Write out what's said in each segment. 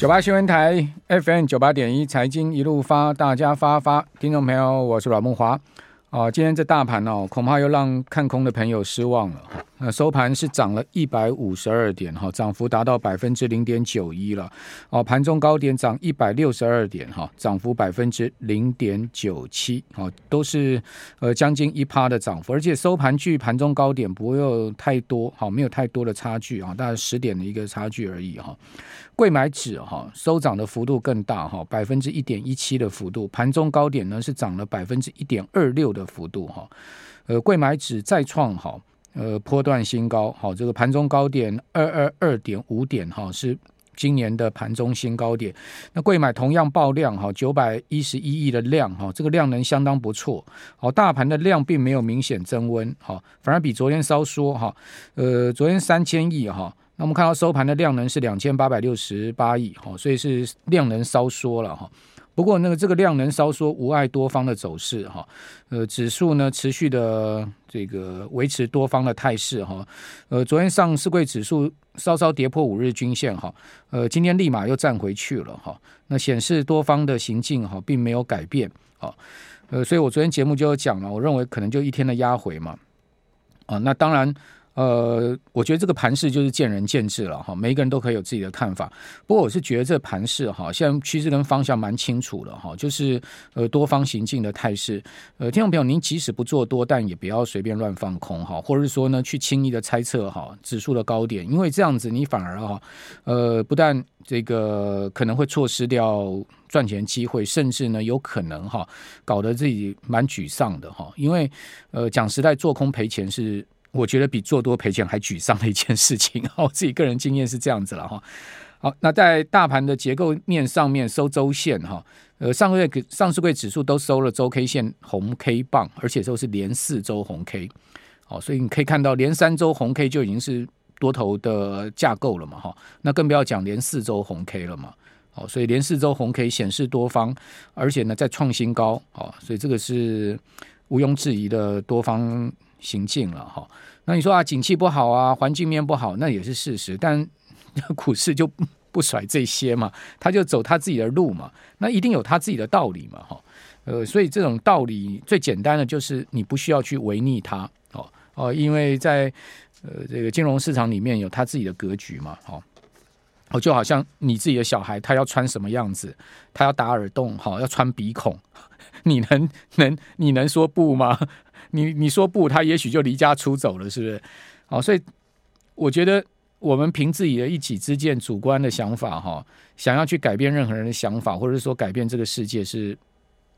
九八新闻台 FM 九八点一财经一路发，大家发发，听众朋友，我是阮梦华，啊，今天这大盘哦，恐怕又让看空的朋友失望了。那收盘是涨了一百五十二点，哈，涨幅达到百分之零点九一了。哦，盘中高点涨一百六十二点，哈，涨幅百分之零点九七，哦，都是呃将近一趴的涨幅，而且收盘距盘中高点不会有太多，好，没有太多的差距啊，大概十点的一个差距而已，哈。贵买指哈收涨的幅度更大哈，百分之一点一七的幅度，盘中高点呢是涨了百分之一点二六的幅度哈。呃，贵买指再创哈呃波段新高，好，这个盘中高点二二二点五点哈是今年的盘中新高点。那贵买同样爆量哈，九百一十一亿的量哈，这个量能相当不错。好，大盘的量并没有明显增温哈，反而比昨天稍缩哈。呃，昨天三千亿哈。那我们看到收盘的量能是两千八百六十八亿，哈，所以是量能稍缩了哈。不过那个这个量能稍缩，无碍多方的走势哈。呃，指数呢持续的这个维持多方的态势哈。呃，昨天上市柜指数稍稍跌破五日均线哈，呃，今天立马又站回去了哈。那显示多方的行径哈并没有改变啊。呃，所以我昨天节目就有讲了，我认为可能就一天的压回嘛。啊，那当然。呃，我觉得这个盘势就是见仁见智了哈，每一个人都可以有自己的看法。不过我是觉得这个盘势哈，现在趋势跟方向蛮清楚的哈，就是呃多方行进的态势。呃，听众朋友，您即使不做多，但也不要随便乱放空哈，或者是说呢，去轻易的猜测哈指数的高点，因为这样子你反而哈，呃，不但这个可能会错失掉赚钱机会，甚至呢有可能哈搞得自己蛮沮丧的哈，因为呃讲实在，做空赔钱是。我觉得比做多赔钱还沮丧的一件事情，我自己个人经验是这样子了哈。好，那在大盘的结构面上面收周线哈，呃，上个月上市柜指数都收了周 K 线红 K 棒，而且都是连四周红 K。好，所以你可以看到连三周红 K 就已经是多头的架构了嘛哈。那更不要讲连四周红 K 了嘛。好，所以连四周红 K 显示多方，而且呢在创新高。好，所以这个是毋庸置疑的多方。行进了哈，那你说啊，景气不好啊，环境面不好，那也是事实。但 股市就 不甩这些嘛，他就走他自己的路嘛，那一定有他自己的道理嘛，哈。呃，所以这种道理最简单的就是你不需要去违逆他哦哦，因为在呃这个金融市场里面有他自己的格局嘛，哦哦，就好像你自己的小孩他要穿什么样子，他要打耳洞，哈，要穿鼻孔，你能 能你能说不吗？你你说不，他也许就离家出走了，是不是？好，所以我觉得我们凭自己的一己之见、主观的想法，哈，想要去改变任何人的想法，或者说改变这个世界是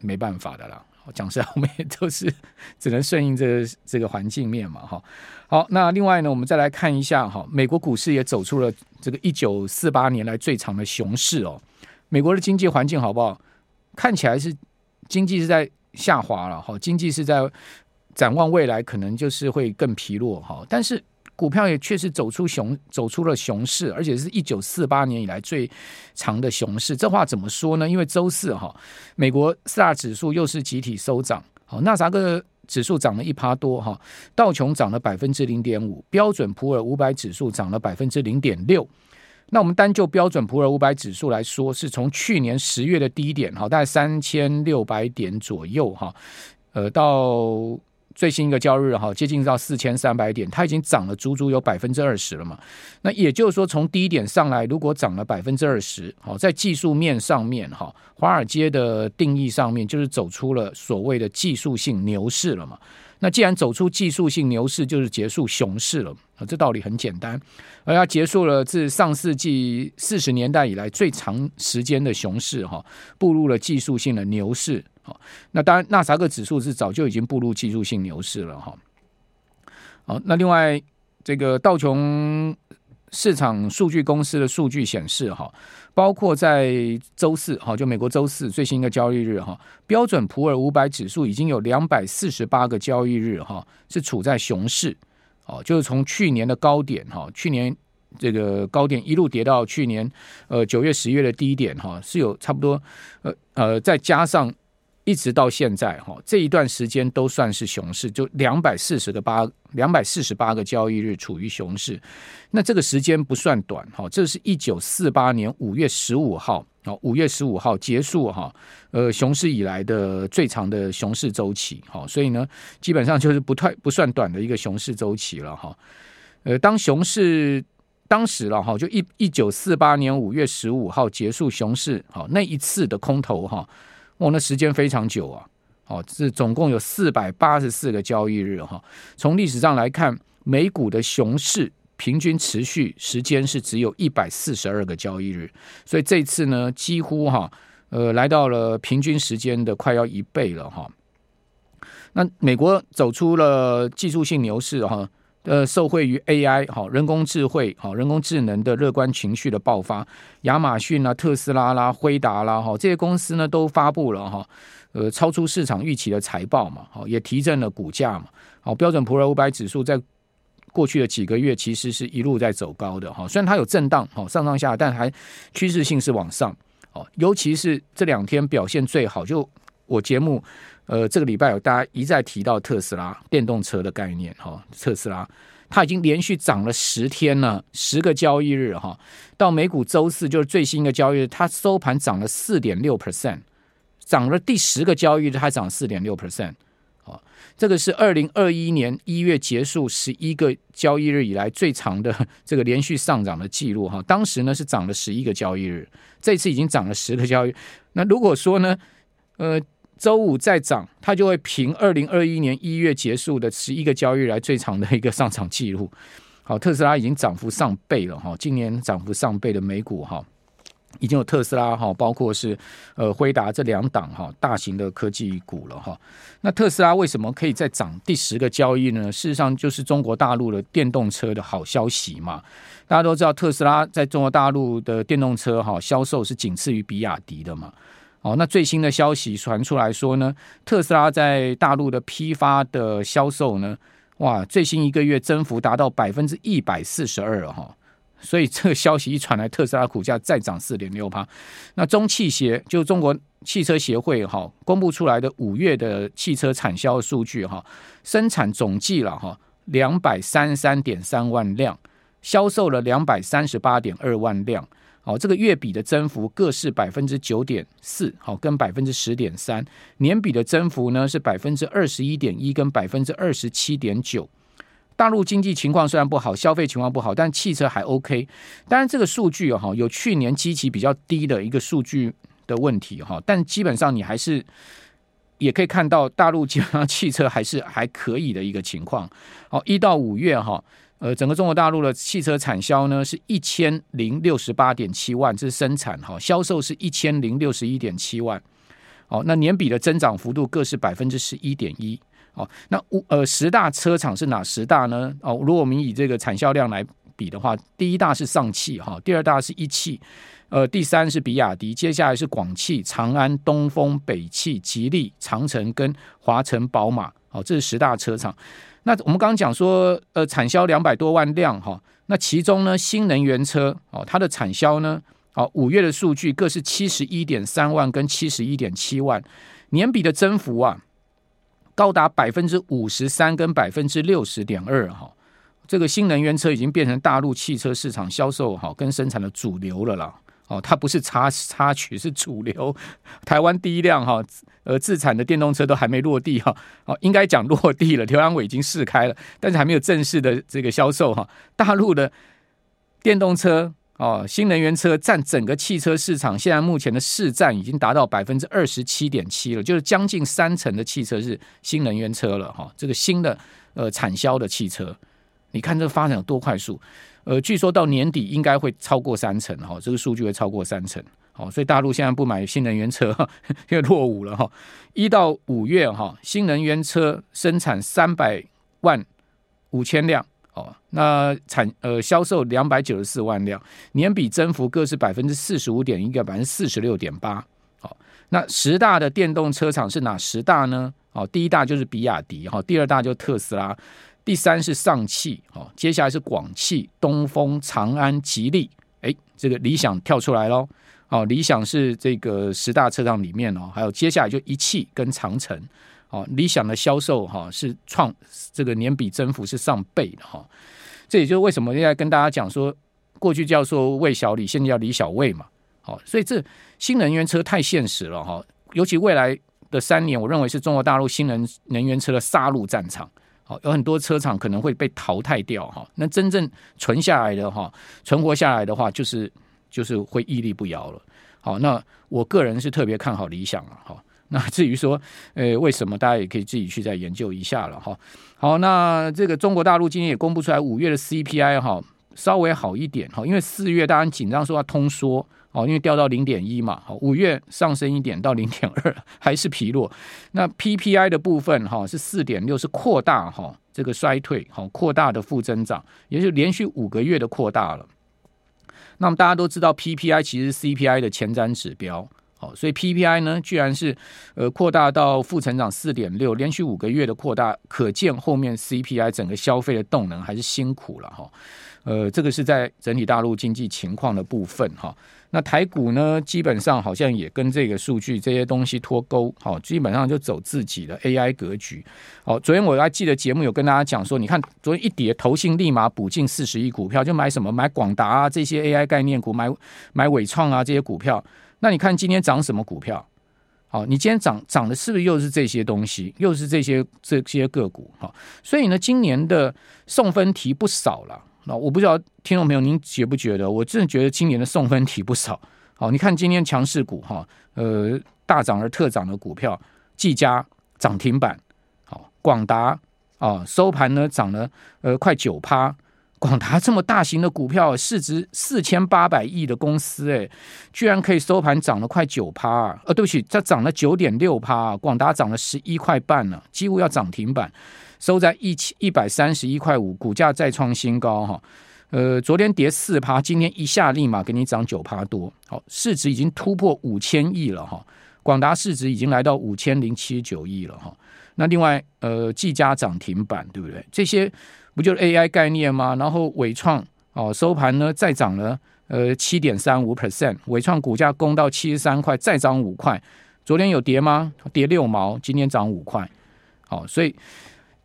没办法的啦。讲实在，我们也都是 只能顺应这个这个环境面嘛，哈。好，那另外呢，我们再来看一下哈，美国股市也走出了这个一九四八年来最长的熊市哦。美国的经济环境好不好？看起来是经济是在下滑了，哈，经济是在。展望未来，可能就是会更疲弱哈，但是股票也确实走出熊，走出了熊市，而且是一九四八年以来最长的熊市。这话怎么说呢？因为周四哈，美国四大指数又是集体收涨，好，纳斯达克指数涨了一趴多哈，道琼涨了百分之零点五，标准普尔五百指数涨了百分之零点六。那我们单就标准普尔五百指数来说，是从去年十月的低点哈，大概三千六百点左右哈，呃到。最新一个交易日哈，接近到四千三百点，它已经涨了足足有百分之二十了嘛。那也就是说，从低点上来，如果涨了百分之二十，好，在技术面上面哈，华尔街的定义上面就是走出了所谓的技术性牛市了嘛。那既然走出技术性牛市，就是结束熊市了啊，这道理很简单。而它结束了自上世纪四十年代以来最长时间的熊市哈，步入了技术性的牛市。那当然，纳斯达克指数是早就已经步入技术性牛市了哈。好，那另外这个道琼市场数据公司的数据显示哈，包括在周四哈，就美国周四最新一个交易日哈，标准普尔五百指数已经有两百四十八个交易日哈是处在熊市哦，就是从去年的高点哈，去年这个高点一路跌到去年呃九月十月的低点哈，是有差不多呃呃再加上。一直到现在哈，这一段时间都算是熊市，就两百四十个八两百四十八个交易日处于熊市，那这个时间不算短哈，这是一九四八年五月十五号哦，五月十五号结束哈，呃，熊市以来的最长的熊市周期哈，所以呢，基本上就是不太不算短的一个熊市周期了哈，呃，当熊市。当时了哈，就一一九四八年五月十五号结束熊市，好那一次的空头哈，哦，那时间非常久啊，哦，这总共有四百八十四个交易日哈。从历史上来看，美股的熊市平均持续时间是只有一百四十二个交易日，所以这次呢，几乎哈，呃，来到了平均时间的快要一倍了哈。那美国走出了技术性牛市哈。呃，受惠于 AI 好，人工智慧好，人工智能的乐观情绪的爆发，亚马逊啦、特斯拉啦、辉达啦哈，这些公司呢都发布了哈，呃，超出市场预期的财报嘛，好，也提振了股价嘛，好，标准普尔五百指数在过去的几个月其实是一路在走高的哈，虽然它有震荡，好，上上下，但还趋势性是往上，哦，尤其是这两天表现最好，就我节目。呃，这个礼拜有大家一再提到特斯拉电动车的概念哈，特斯拉它已经连续涨了十天了，十个交易日哈，到美股周四就是最新一个交易日，它收盘涨了四点六 percent，涨了第十个交易日它涨四点六 percent，这个是二零二一年一月结束十一个交易日以来最长的 这个连续上涨的记录哈，当时呢是涨了十一个交易日，这次已经涨了十个交易，那如果说呢，呃。周五再涨，它就会平二零二一年一月结束的十一个交易来最长的一个上涨记录。好，特斯拉已经涨幅上倍了哈，今年涨幅上倍的美股哈，已经有特斯拉哈，包括是呃辉达这两档哈大型的科技股了哈。那特斯拉为什么可以再涨第十个交易呢？事实上就是中国大陆的电动车的好消息嘛。大家都知道特斯拉在中国大陆的电动车哈销售是仅次于比亚迪的嘛。哦，那最新的消息传出来说呢，特斯拉在大陆的批发的销售呢，哇，最新一个月增幅达到百分之一百四十二哈，所以这个消息一传来，特斯拉股价再涨四点六趴。那中汽协就中国汽车协会哈公布出来的五月的汽车产销数据哈，生产总计了哈两百三十三点三万辆，销售了两百三十八点二万辆。好，这个月比的增幅各是百分之九点四，好，跟百分之十点三。年比的增幅呢是百分之二十一点一，跟百分之二十七点九。大陆经济情况虽然不好，消费情况不好，但汽车还 OK。当然，这个数据哈有去年基期比较低的一个数据的问题哈，但基本上你还是也可以看到大陆基本上汽车还是还可以的一个情况。好，一到五月哈。呃，整个中国大陆的汽车产销呢是一千零六十八点七万，这是生产哈，销售是一千零六十一点七万。好，那年比的增长幅度各是百分之十一点一。好，那五呃十大车厂是哪十大呢？哦，如果我们以这个产销量来比的话，第一大是上汽哈，第二大是一汽，呃，第三是比亚迪，接下来是广汽、长安、东风、北汽、吉利、长城跟华晨宝马。好，这是十大车厂。那我们刚刚讲说，呃，产销两百多万辆哈，那其中呢，新能源车哦，它的产销呢，哦，五月的数据各是七十一点三万跟七十一点七万，年比的增幅啊，高达百分之五十三跟百分之六十点二哈，这个新能源车已经变成大陆汽车市场销售哈跟生产的主流了啦。哦，它不是插插曲，是主流。台湾第一辆哈，呃，自产的电动车都还没落地哈。哦，应该讲落地了，刘阳伟已经试开了，但是还没有正式的这个销售哈。大陆的电动车哦，新能源车占整个汽车市场，现在目前的市占已经达到百分之二十七点七了，就是将近三成的汽车是新能源车了哈。这个新的呃产销的汽车，你看这个发展有多快速。呃，据说到年底应该会超过三成哈，这个数据会超过三成，好，所以大陆现在不买新能源车，因为落伍了哈。一到五月哈，新能源车生产三百万五千辆，哦，那产呃销售两百九十四万辆，年比增幅各是百分之四十五点一个百分之四十六点八，好，那十大的电动车厂是哪十大呢？哦，第一大就是比亚迪哈，第二大就特斯拉。第三是上汽，哦，接下来是广汽、东风、长安、吉利，哎，这个理想跳出来喽，哦，理想是这个十大车厂里面哦，还有接下来就一汽跟长城，哦，理想的销售哈是创这个年比增幅是上倍的哈，这也就是为什么现在跟大家讲说，过去叫做魏小李，现在叫李小魏嘛，哦，所以这新能源车太现实了哈，尤其未来的三年，我认为是中国大陆新能能源车的杀戮战场，好，有很多车厂可能会被淘汰掉哈，那真正存下来的哈，存活下来的话就是。就是会屹立不摇了。好，那我个人是特别看好理想了。哈，那至于说，呃，为什么大家也可以自己去再研究一下了。哈，好，那这个中国大陆今天也公布出来五月的 CPI 哈，稍微好一点哈，因为四月大家紧张说要通缩哦，因为掉到零点一嘛。好，五月上升一点到零点二，还是疲弱。那 PPI 的部分哈是四点六，是扩大哈这个衰退，好，扩大的负增长，也就是连续五个月的扩大了。那么大家都知道，PPI 其实是 CPI 的前瞻指标，好，所以 PPI 呢，居然是呃扩大到负成长四点六，连续五个月的扩大，可见后面 CPI 整个消费的动能还是辛苦了哈，呃，这个是在整体大陆经济情况的部分哈。那台股呢，基本上好像也跟这个数据这些东西脱钩，好，基本上就走自己的 AI 格局。好，昨天我还记得节目有跟大家讲说，你看昨天一跌，投信立马补进四十亿股票，就买什么？买广达啊这些 AI 概念股，买买伟创啊这些股票。那你看今天涨什么股票？好，你今天涨涨的是不是又是这些东西？又是这些这些个股？好，所以呢，今年的送分题不少了。那我不知道听众朋友您觉不觉得？我真的觉得今年的送分题不少。好，你看今天强势股哈，呃，大涨而特涨的股票，技嘉涨停板，好，广达啊收盘呢涨了呃快九趴。广达这么大型的股票，市值四千八百亿的公司，哎，居然可以收盘涨了快九趴啊！呃，对不起，它涨了九点六趴，广达涨了十一块半呢，几乎要涨停板。收在一千一百三十一块五，股价再创新高哈。呃，昨天跌四趴，今天一下立马给你涨九趴多。好，市值已经突破五千亿了哈。广达市值已经来到五千零七十九亿了哈。那另外，呃，技嘉涨停板对不对？这些不就是 AI 概念吗？然后纬创哦，收盘呢再涨了呃七点三五 percent，纬创股价攻到七十三块，再涨五块。昨天有跌吗？跌六毛，今天涨五块。好，所以。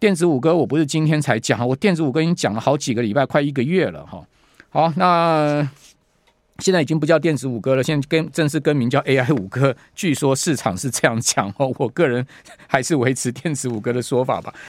电子五哥，我不是今天才讲，我电子五哥已经讲了好几个礼拜，快一个月了哈。好，那现在已经不叫电子五哥了，现在更正式更名叫 AI 五哥。据说市场是这样讲哦，我个人还是维持电子五哥的说法吧。